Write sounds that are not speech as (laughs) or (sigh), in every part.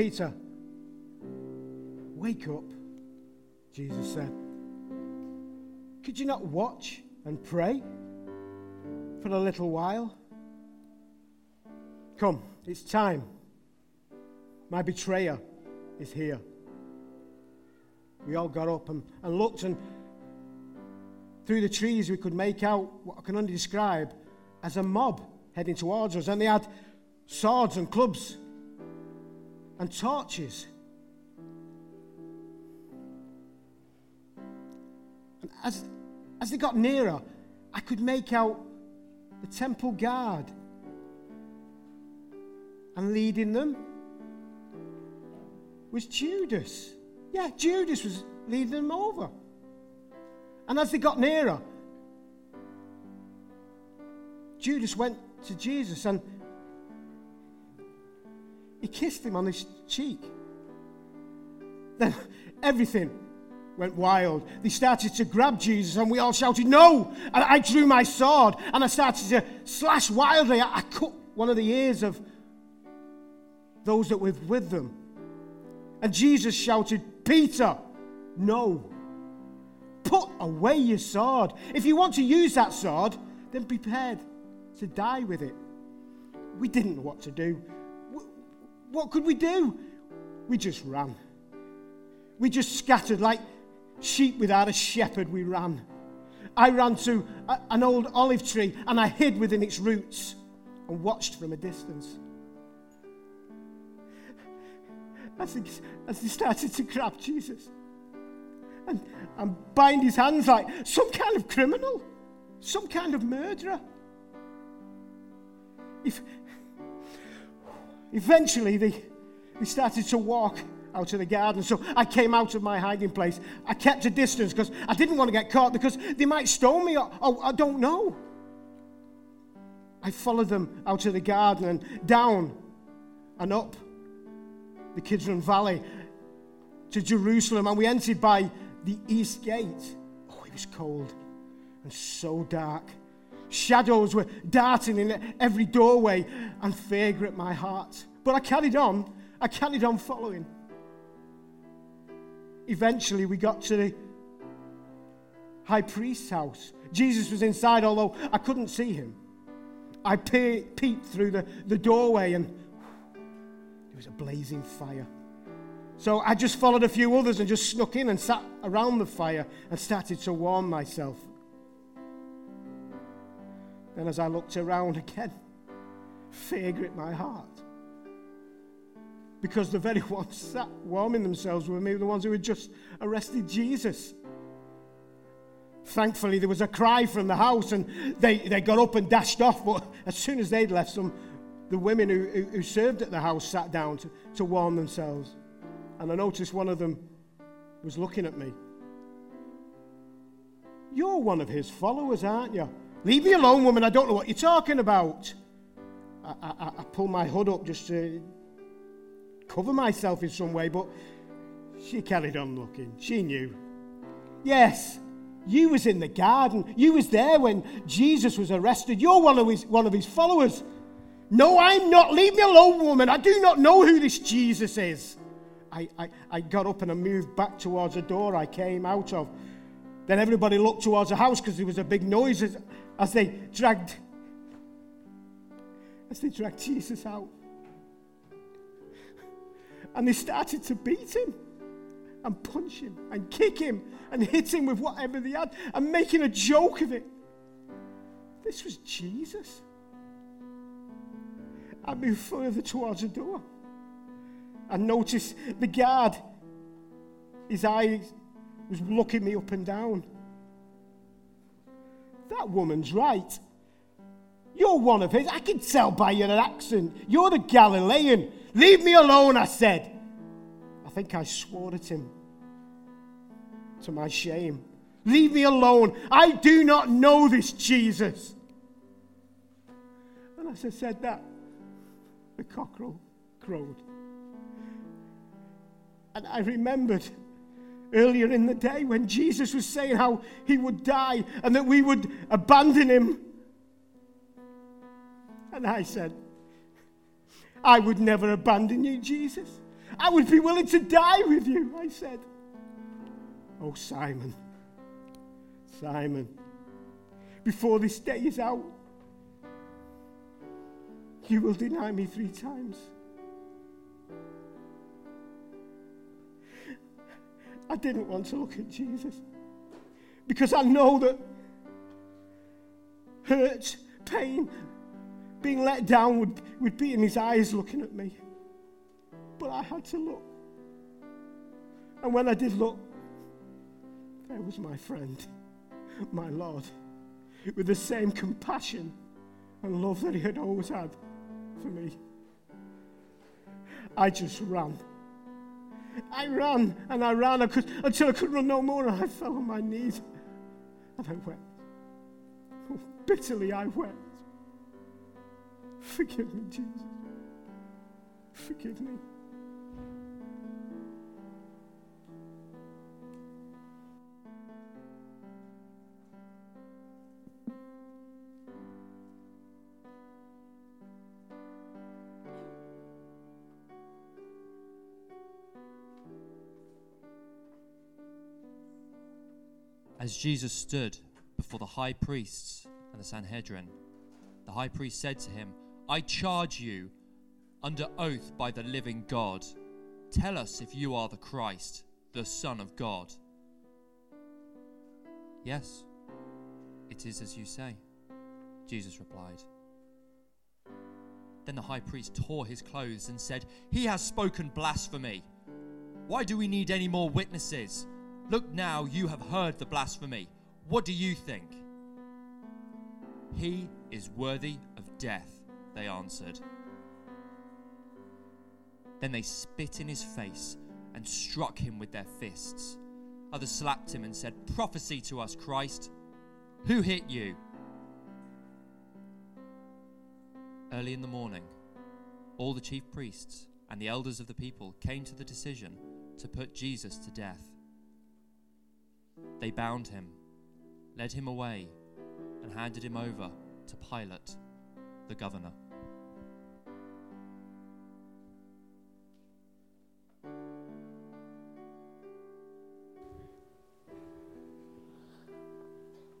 Peter, wake up, Jesus said. Could you not watch and pray for a little while? Come, it's time. My betrayer is here. We all got up and, and looked, and through the trees we could make out what I can only describe as a mob heading towards us. And they had swords and clubs and torches. And as, as they got nearer, I could make out the temple guard. And leading them was Judas. Yeah, Judas was leading them over. And as they got nearer, Judas went to Jesus and he kissed him on his cheek. Then everything went wild. They started to grab Jesus, and we all shouted, No! And I drew my sword and I started to slash wildly. I cut one of the ears of those that were with them. And Jesus shouted, Peter, no. Put away your sword. If you want to use that sword, then be prepared to die with it. We didn't know what to do. What could we do? We just ran. We just scattered like sheep without a shepherd, we ran. I ran to a, an old olive tree and I hid within its roots and watched from a distance. As he, as he started to grab Jesus and, and bind his hands like some kind of criminal, some kind of murderer. If, eventually, they, they started to walk out of the garden. So I came out of my hiding place. I kept a distance because I didn't want to get caught because they might stone me or, or I don't know. I followed them out of the garden and down and up the Kidron Valley to Jerusalem, and we entered by the east gate. Oh, it was cold and so dark. Shadows were darting in every doorway, and fear gripped my heart. But I carried on. I carried on following. Eventually, we got to the high priest's house. Jesus was inside, although I couldn't see him. I pe- peeped through the, the doorway, and there was a blazing fire. So I just followed a few others and just snuck in and sat around the fire and started to warm myself. Then, as I looked around (laughs) again, fear gripped my heart. Because the very (laughs) ones sat warming themselves were maybe the ones who had just arrested Jesus. Thankfully, there was a cry from the house and they, they got up and dashed off. But as soon as they'd left, some the women who, who, who served at the house sat down to, to warm themselves. And I noticed one of them was looking at me. You're one of his followers, aren't you? Leave me alone, woman. I don't know what you're talking about. I, I, I pulled my hood up just to cover myself in some way, but she carried on looking. She knew. Yes, you was in the garden. You was there when Jesus was arrested. You're one of his, one of his followers. No, I'm not. Leave me alone, woman. I do not know who this Jesus is. I, I, I got up and I moved back towards the door I came out of. Then everybody looked towards the house because there was a big noise as, they dragged as they dragged Jesus out. And they started to beat him and punch him and kick him and hit him with whatever they had and making a joke of it. This was Jesus. I moved further towards the door and noticed the guard, his eyes was looking me up and down. That woman's right. You're one of his. I can tell by your accent. You're the Galilean. Leave me alone, I said. I think I swore at him to my shame. Leave me alone. I do not know this Jesus. And as I said that, the cockerel crowed. And I remembered earlier in the day when Jesus was saying how he would die and that we would abandon him. And I said, I would never abandon you, Jesus. I would be willing to die with you, I said. Oh, Simon, Simon, before this day is out, you will deny me three times. I didn't want to look at Jesus because I know that hurt, pain, being let down would, would be in his eyes looking at me. But I had to look. And when I did look, there was my friend, my Lord, with the same compassion and love that he had always had for me. I just ran. I ran and I ran I could, until I could run no more, and I fell on my knees and I wept. Oh, (laughs) bitterly I wept. Forgive me, Jesus. Forgive me. As Jesus stood before the high priests and the Sanhedrin, the high priest said to him, I charge you under oath by the living God. Tell us if you are the Christ, the Son of God. Yes, it is as you say, Jesus replied. Then the high priest tore his clothes and said, He has spoken blasphemy. Why do we need any more witnesses? Look now, you have heard the blasphemy. What do you think? He is worthy of death, they answered. Then they spit in his face and struck him with their fists. Others slapped him and said, Prophecy to us, Christ. Who hit you? Early in the morning, all the chief priests and the elders of the people came to the decision to put Jesus to death. They bound him, led him away, and handed him over to Pilate, the governor.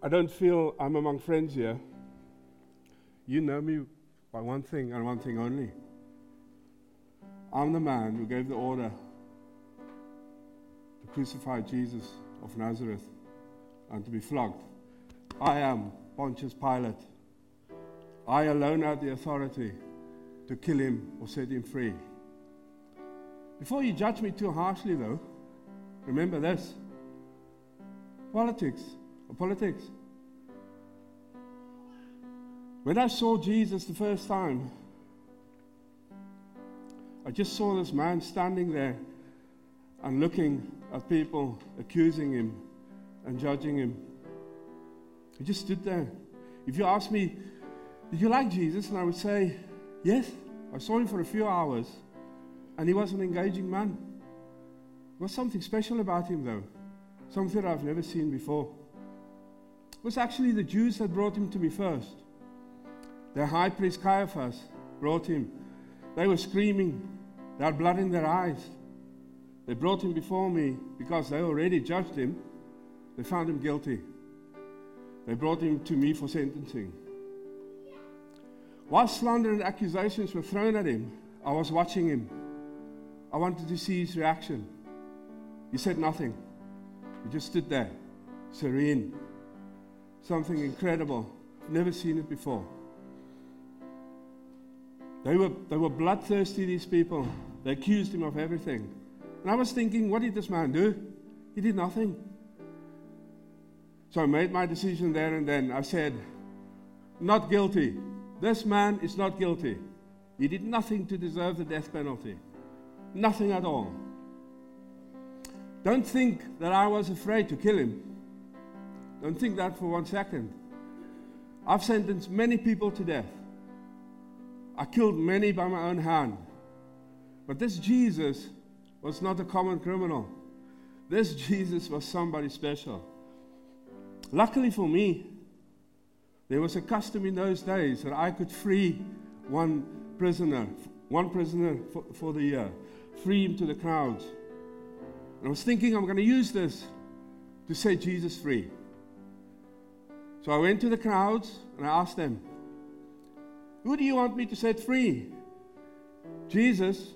I don't feel I'm among friends here. You know me by one thing and one thing only. I'm the man who gave the order to crucify Jesus of Nazareth and to be flogged. I am Pontius Pilate. I alone have the authority to kill him or set him free. Before you judge me too harshly, though, remember this politics or politics. When I saw Jesus the first time, I just saw this man standing there and looking at people accusing him and judging him. He just stood there. If you ask me, Did you like Jesus? And I would say, Yes. I saw him for a few hours and he was an engaging man. There was something special about him, though, something I've never seen before. It was actually the Jews that brought him to me first. Their high priest Caiaphas brought him. They were screaming, they had blood in their eyes. They brought him before me because they already judged him. They found him guilty. They brought him to me for sentencing. While slander and accusations were thrown at him, I was watching him. I wanted to see his reaction. He said nothing. He just stood there, serene. Something incredible. Never seen it before. They were, they were bloodthirsty, these people. They accused him of everything. And I was thinking, what did this man do? He did nothing. So I made my decision there and then. I said, not guilty. This man is not guilty. He did nothing to deserve the death penalty. Nothing at all. Don't think that I was afraid to kill him. Don't think that for one second. I've sentenced many people to death. I killed many by my own hand. But this Jesus was not a common criminal. This (laughs) Jesus was somebody special. Luckily for me, there was a custom in those days that I could free one prisoner, one prisoner for, for the year. free him to the crowds. And I was thinking, I'm going to use this to set Jesus free. So I went to the crowds and I asked them, Who do you want me to set free? Jesus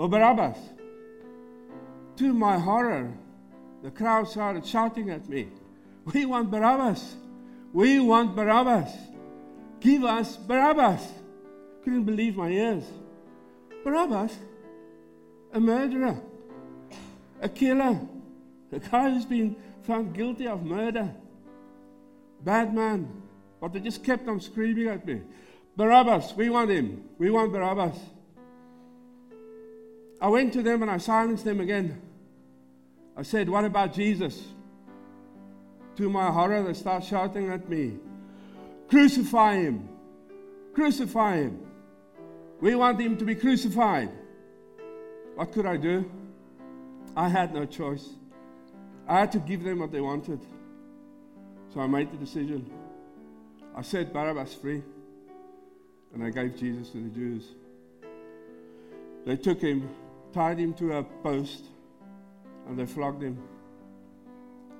or Barabbas? To my horror, the crowd started shouting at me, We want Barabbas! We want Barabbas! Give us Barabbas! Couldn't believe my ears. Barabbas? A murderer, a killer, a guy who's been found guilty of murder. Bad man. But they just kept on screaming at me. Barabbas, we want him. We want Barabbas. I went to them and I silenced them again. I said, What about Jesus? To my horror, they start shouting at me, Crucify him! Crucify him! We want him to be crucified. What could I do? I had no choice. I had to give them what they wanted. So I made the decision. I set Barabbas free and I gave Jesus to the Jews. They took him, tied him to a post, and they flogged him.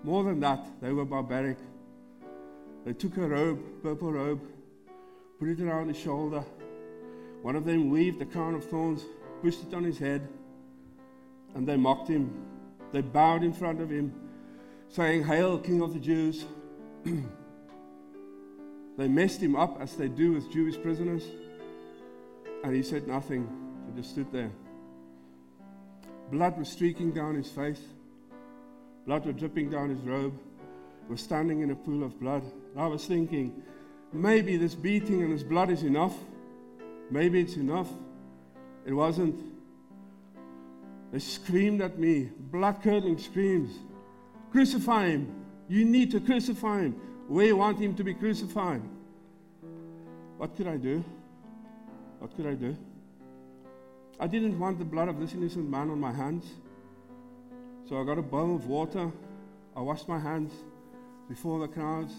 More than that, they were barbaric. They took a robe, purple robe, put it around his shoulder. One of them weaved a crown of thorns, pushed it on his head, and they mocked him. They bowed in front of him, saying, Hail, King of the Jews. (clears throat) they messed him up as they do with Jewish prisoners, and he said nothing. He just stood there. Blood was streaking down his face, blood was dripping down his robe. Was standing in a pool of blood. I was thinking, maybe this beating and this blood is enough. Maybe it's enough. It wasn't. They screamed at me, blood curdling screams. Crucify him. You need to crucify him. We want him to be crucified. What could I do? What could I do? I didn't want the blood of this innocent man on my hands. So I got a bowl of water. I washed my hands before the crowds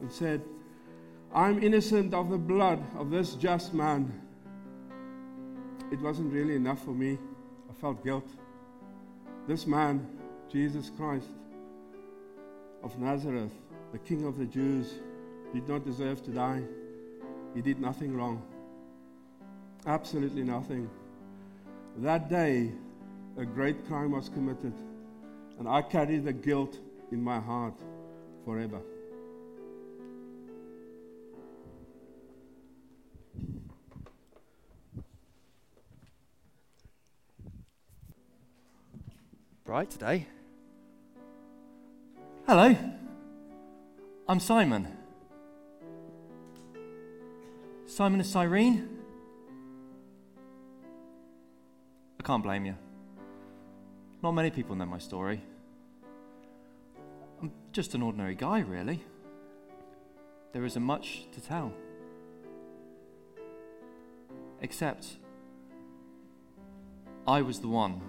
and said, I'm innocent of the blood of this just man. It wasn't really enough for me. I felt guilt. This man, Jesus Christ of Nazareth, the King of the Jews, did not deserve to die. He did nothing wrong. Absolutely nothing. That day, a great crime was committed, and I carry the guilt in my heart forever. Bright today. Hello, I'm Simon. Simon of Cyrene. I can't blame you. Not many people know my story. I'm just an ordinary guy, really. There isn't much to tell. Except, I was the one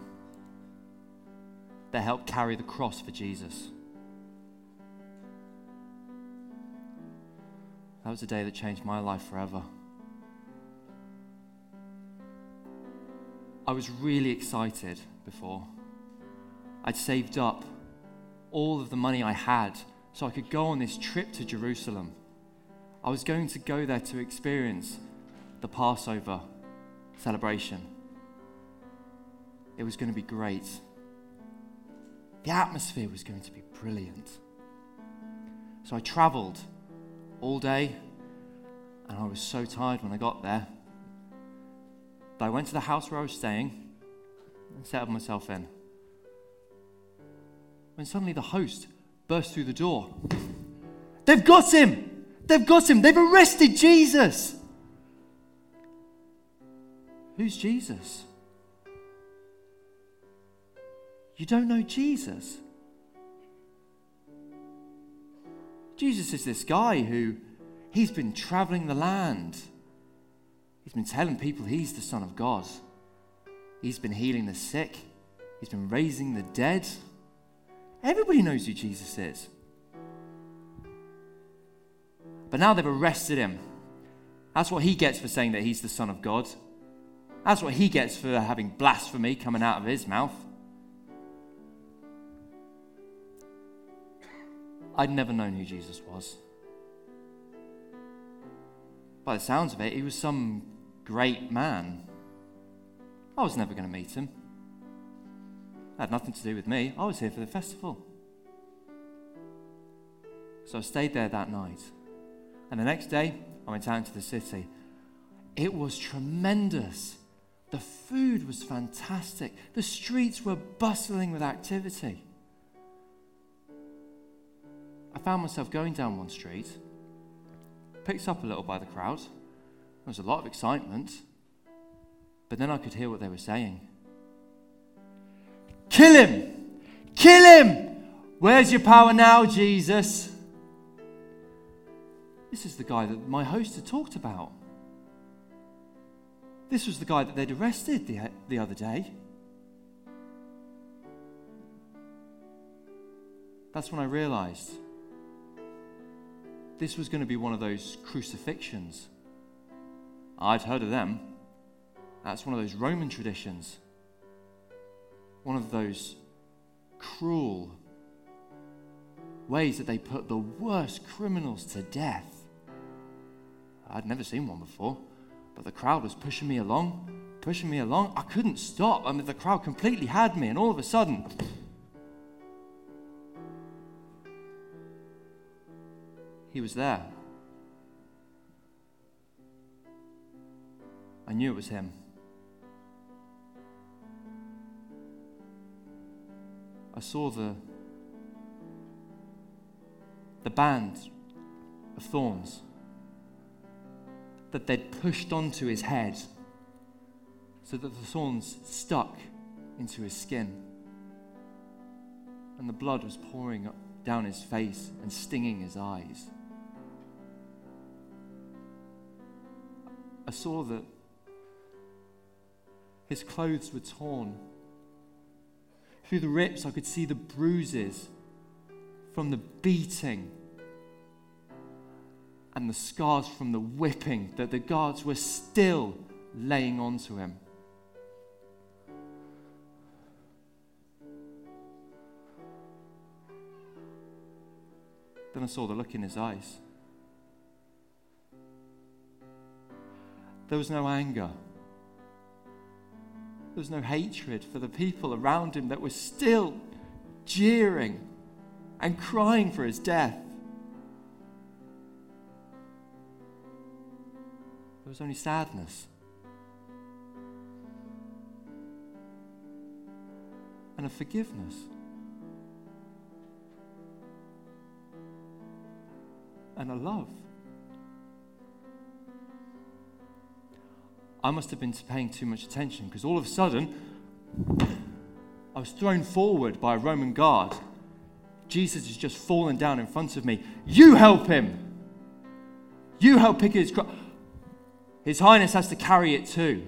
that helped carry the cross for Jesus. That was a day that changed my life forever. I was really excited before. I'd saved up all of the money I had so I could go on this trip to Jerusalem. I was going to go there to experience the Passover celebration. It was going to be great. The atmosphere was going to be brilliant. So I traveled all day, and I was so tired when I got there. But I went to the house where I was staying and settled myself in. When suddenly the host burst through the door. They've got him! They've got him! They've arrested Jesus! Who's Jesus? You don't know Jesus? Jesus is this guy who he's been traveling the land. He's been telling people he's the Son of God. He's been healing the sick. He's been raising the dead. Everybody knows who Jesus is. But now they've arrested him. That's what he gets for saying that he's the Son of God. That's what he gets for having blasphemy coming out of his mouth. I'd never known who Jesus was. By the sounds of it, he was some great man. I was never going to meet him. That had nothing to do with me. I was here for the festival. So I stayed there that night. And the next day, I went out into the city. It was tremendous. The food was fantastic. The streets were bustling with activity. I found myself going down one street, picked up a little by the crowd. There was a lot of excitement, but then I could hear what they were saying. Kill him! Kill him! Where's your power now, Jesus? This is the guy that my host had talked about. This was the guy that they'd arrested the, the other day. That's when I realized this was going to be one of those crucifixions. I'd heard of them. That's one of those Roman traditions. One of those cruel ways that they put the worst criminals to death. I'd never seen one before, but the crowd was pushing me along, pushing me along. I couldn't stop. I mean, the crowd completely had me, and all of a sudden, he was there. I knew it was him. I saw the the band of thorns that they'd pushed onto his head so that the thorns stuck into his skin. And the blood was pouring down his face and stinging his eyes. I saw that his clothes were torn. Through the rips, I could see the bruises from the beating and the scars from the whipping that the guards were still laying onto him. Then I saw the look in his eyes. There was no anger. There was no hatred for the people around him that were still jeering and crying for his death. There was only sadness. And a forgiveness. And a love. I must have been paying too much attention because all of a sudden, I was thrown forward by a Roman guard. Jesus has just fallen down in front of me. You help him. You help pick his cross. His Highness has to carry it too.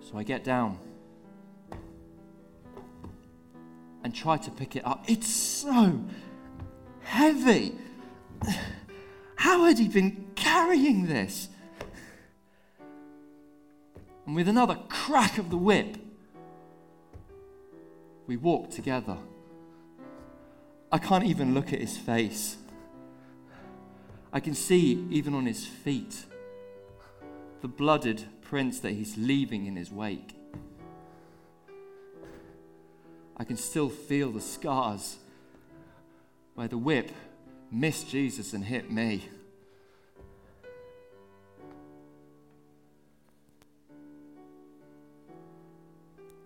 So I get down and try to pick it up. It's so heavy. (sighs) How had he been carrying this? And with another crack of the whip, we walk together. I can't even look at his face. I can see, even on his feet, the blooded prints that he's leaving in his wake. I can still feel the scars where the whip missed Jesus and hit me.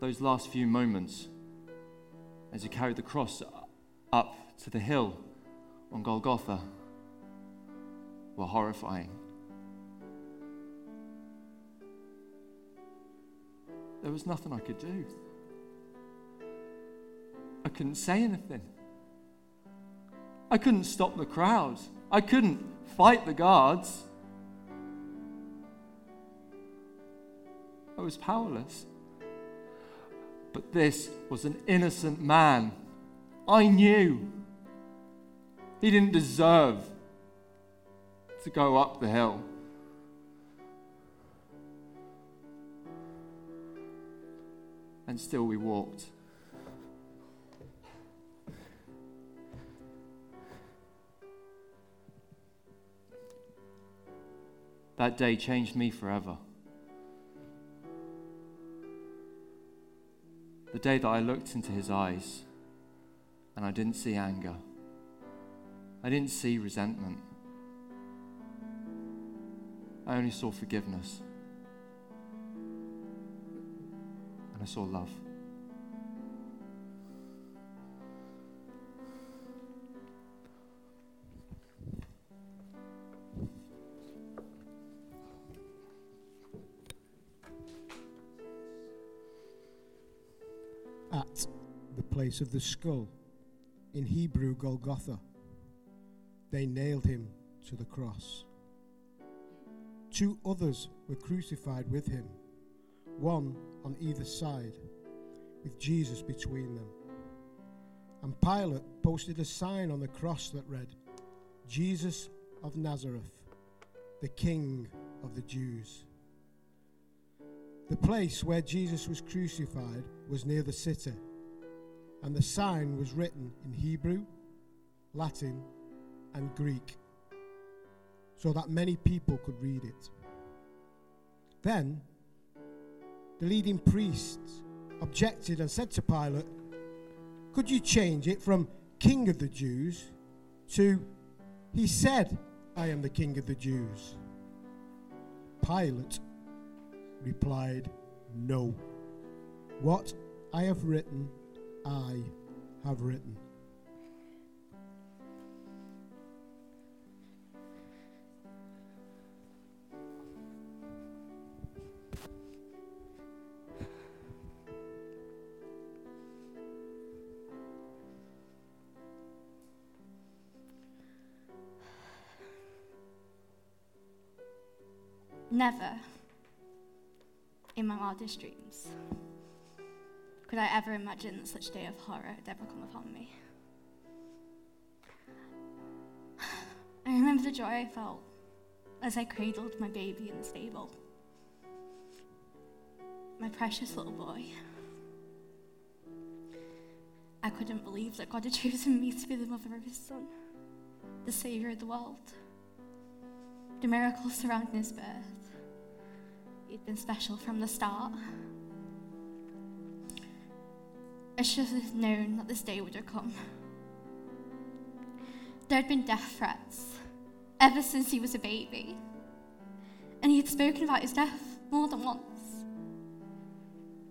Those last few moments as he carried the cross up to the hill on Golgotha were horrifying. There was nothing I could do. I couldn't say anything. I couldn't stop the crowd. I couldn't fight the guards. I was powerless. But this was an innocent man. I knew he didn't deserve to go up the hill. And still we walked. That day changed me forever. The day that I looked into his eyes and I didn't see anger, I didn't see resentment, I only saw forgiveness. And I saw love. Place of the skull, in Hebrew Golgotha, they nailed him to the cross. Two others were crucified with him, one on either side, with Jesus between them. And Pilate posted a sign on the cross that read, Jesus of Nazareth, the King of the Jews. The place where Jesus was crucified was near the city, and the sign was written in Hebrew, Latin, and Greek, so that many people could read it. Then the leading priests objected and said to Pilate, Could you change it from King of the Jews to He said, I am the King of the Jews? Pilate replied, No. What I have written, I have written. Never, in my wildest dreams, could I ever imagine such a day of horror had ever come upon me. I remember the joy I felt as I cradled my baby in the stable. My precious little boy. I couldn't believe that God had chosen me to be the mother of his son, the saviour of the world. The miracles surrounding his birth. He'd been special from the start. I should have known that this day would have come. There had been death threats ever since he was a baby, and he had spoken about his death more than once.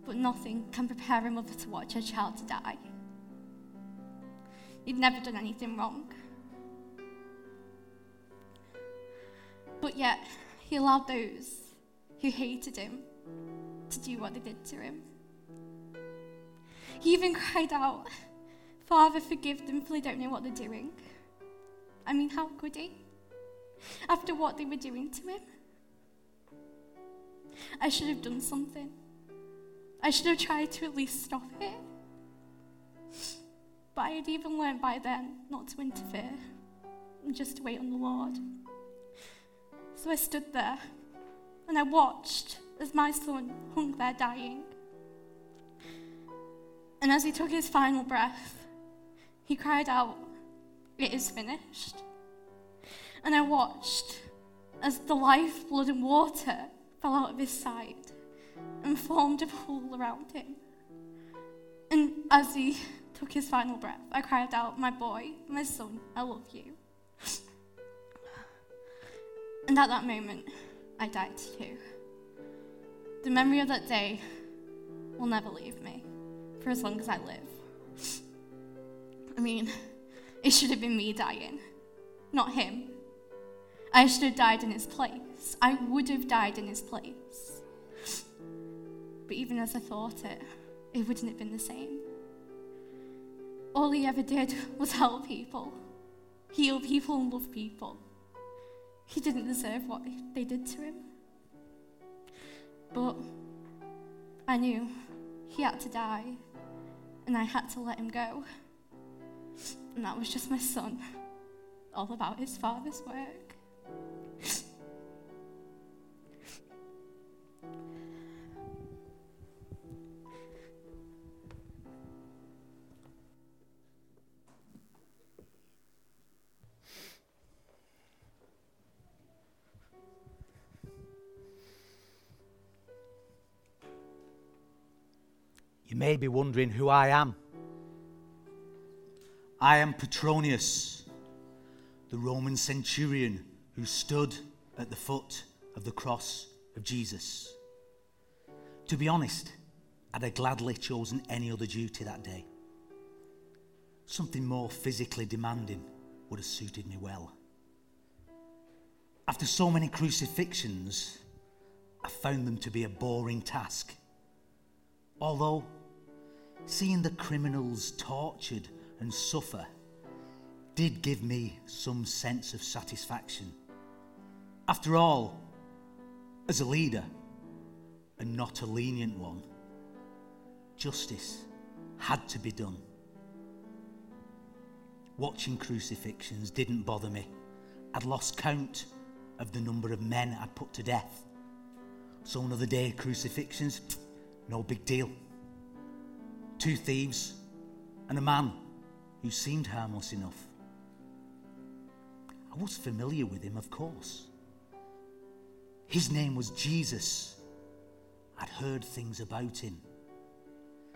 But nothing can prepare a mother to watch her child to die. He'd never done anything wrong. But yet, he allowed those who hated him to do what they did to him. He even (laughs) cried out, Father, forgive them, for they don't know what they're doing. I mean, how could he? After what they were doing to him? I should have done something. I should have tried to at least stop it. But I had even learned by then not to interfere and just to wait on the Lord. So I stood there and I watched as my son hung there dying. And as he took his final breath, he cried out, It is finished. And I watched as the life, blood, and water fell out of his side and formed a pool around him. And as he took his final breath, I cried out, My boy, my son, I love you. And at that moment, I died too. The memory of that day will never leave me for as long as I live. I mean, (laughs) it should have been me dying, not him. I should have died in his place. I would have died in his place. But even as I thought it, it wouldn't have been the same. All he ever did (laughs) was help people, heal people, and love people. He didn't deserve what they did to him. But I knew he had to die, and I had to let him go. And that was just my son, all about his father's work. You may be wondering who I am. I am Petronius, the Roman centurion who stood at the foot of the cross of Jesus. To be honest, I'd have gladly chosen any other duty that day. Something more physically demanding would have suited me well. After so many crucifixions, I found them to be a boring task. Although, seeing the criminals tortured and suffer did give me some sense of satisfaction. After all, as a leader, and not a lenient one, justice had to be done. Watching crucifixions didn't bother me. I'd lost count of the number of men I'd put to death. So another day of crucifixions, no big deal. Two thieves and a man who seemed harmless enough. I was familiar with him, of course. His name was Jesus. I'd heard things about him.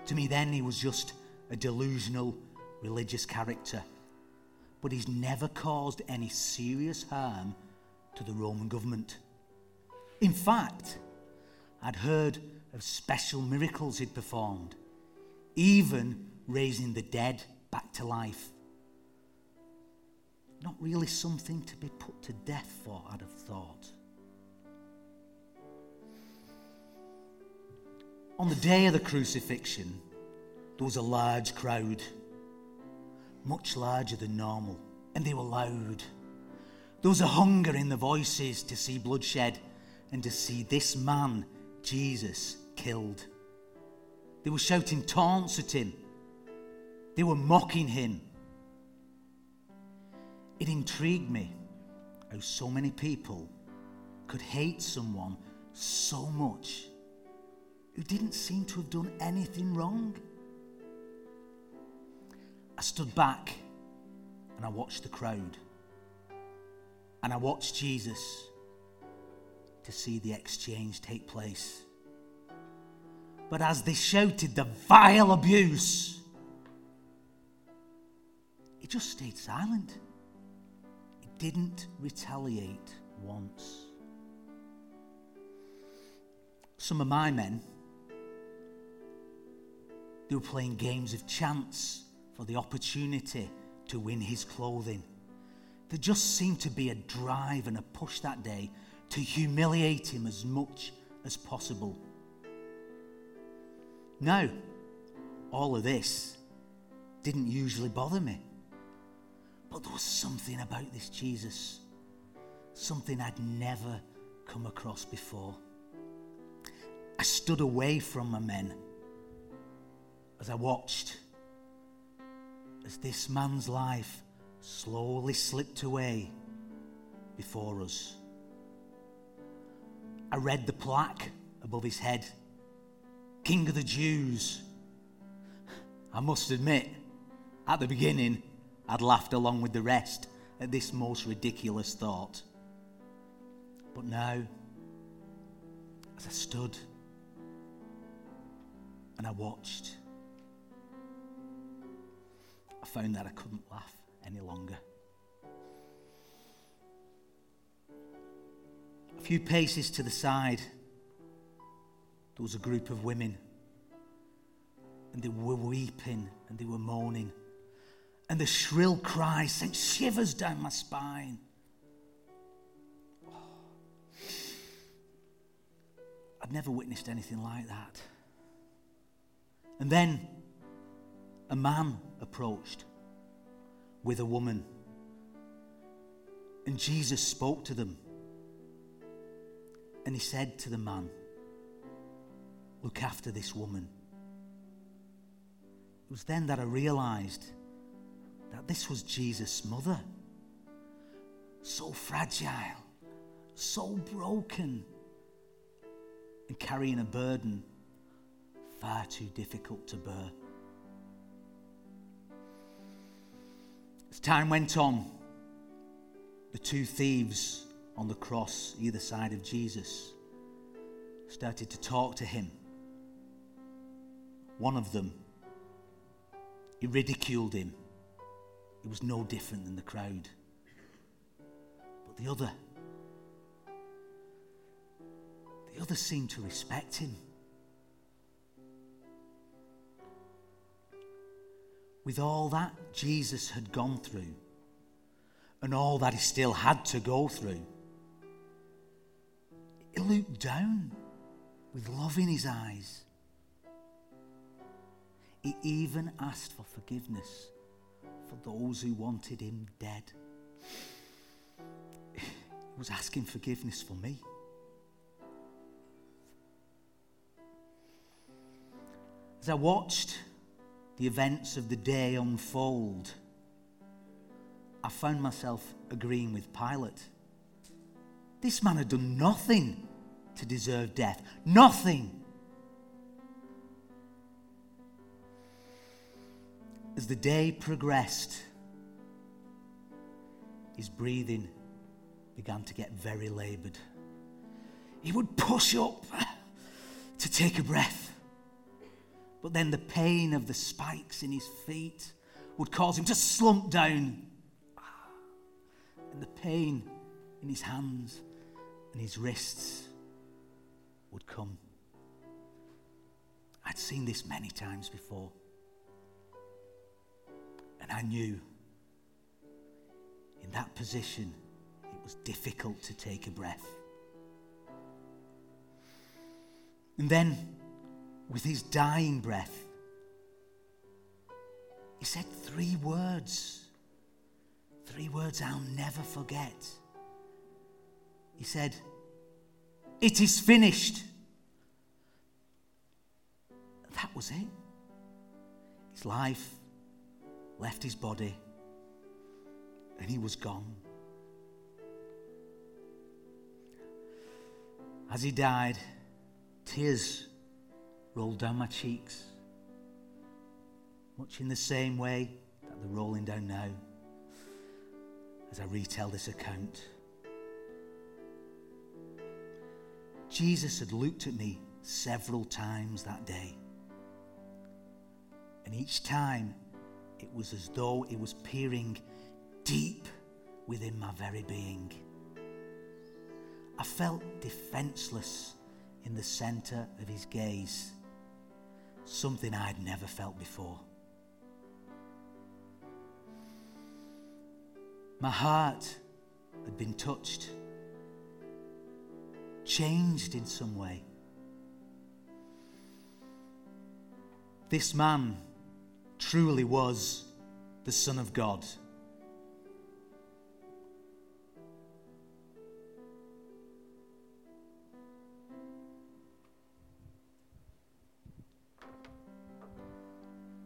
To me, then, he was just a delusional religious character. But he's never caused any serious harm to the Roman government. In fact, I'd heard of special miracles he'd performed, even raising the dead back to life. Not really something to be put to death for, I'd have thought. On the day of the crucifixion, there was a large crowd, much larger than normal, and they were loud. There was a hunger in the voices to see bloodshed and to see this man, Jesus, killed. They were shouting taunts at him, they were mocking him. It intrigued me how so many people could hate someone so much who didn't seem to have done anything wrong. I stood back and I watched the crowd. And I watched Jesus to see the exchange take place. But as they shouted the vile abuse, he just stayed silent. He didn't retaliate once. Some of my men they were playing games of chance for the opportunity to win his clothing. There just seemed to be a drive and a push that day to humiliate him as much as possible. Now, all of this didn't usually bother me. But there was something about this Jesus, something I'd never come across before. I stood away from my men as I watched as this man's life slowly slipped away before us. I read the plaque above his head King of the Jews. I must admit, at the beginning, I'd laughed along with the rest at this most ridiculous thought. But now, as I stood and I watched, I found that I couldn't laugh any longer. A few paces to the side, there was a group of women, and they were weeping and they were moaning, and the shrill cry sent shivers down my spine. (sighs) I'd never witnessed anything like that. And then a man approached with a woman. And Jesus spoke to them. And he said to the man, Look after this woman. It was then that I realized that this was Jesus' mother. So fragile, so broken, and carrying a burden far too difficult to bear. As time went on, the two thieves on the cross, either side of Jesus, started to talk to him. One of them, he ridiculed him. He was no different than the crowd. But the other, the other seemed to respect him. With all that Jesus had gone through, and all that he still had to go through, he looked down with love in his eyes. He even asked for forgiveness for those who wanted him dead. He was asking forgiveness for me. As I watched the events of the day unfold, I found myself agreeing with Pilate. This man had done nothing to deserve death. Nothing. As the day progressed, his breathing began to get very labored. He would push up to take a breath, but then the pain of the spikes in his feet would cause him to slump down, and the pain in his hands and his wrists would come. I'd seen this many times before. And I knew in that position it was difficult to take a breath. And then, with his dying breath, he said three words. Three words I'll never forget. He said, It is finished. That was it. His life left his body and he was gone. As he died, tears rolled down my cheeks, much in the same way that they're rolling down now as I retell this account. Jesus had looked at me several times that day. And each time it was as though he was peering deep within my very being. I felt defenseless in the center of his gaze, something I'd never felt before. My heart had been touched changed in some way. This man truly was the Son of God.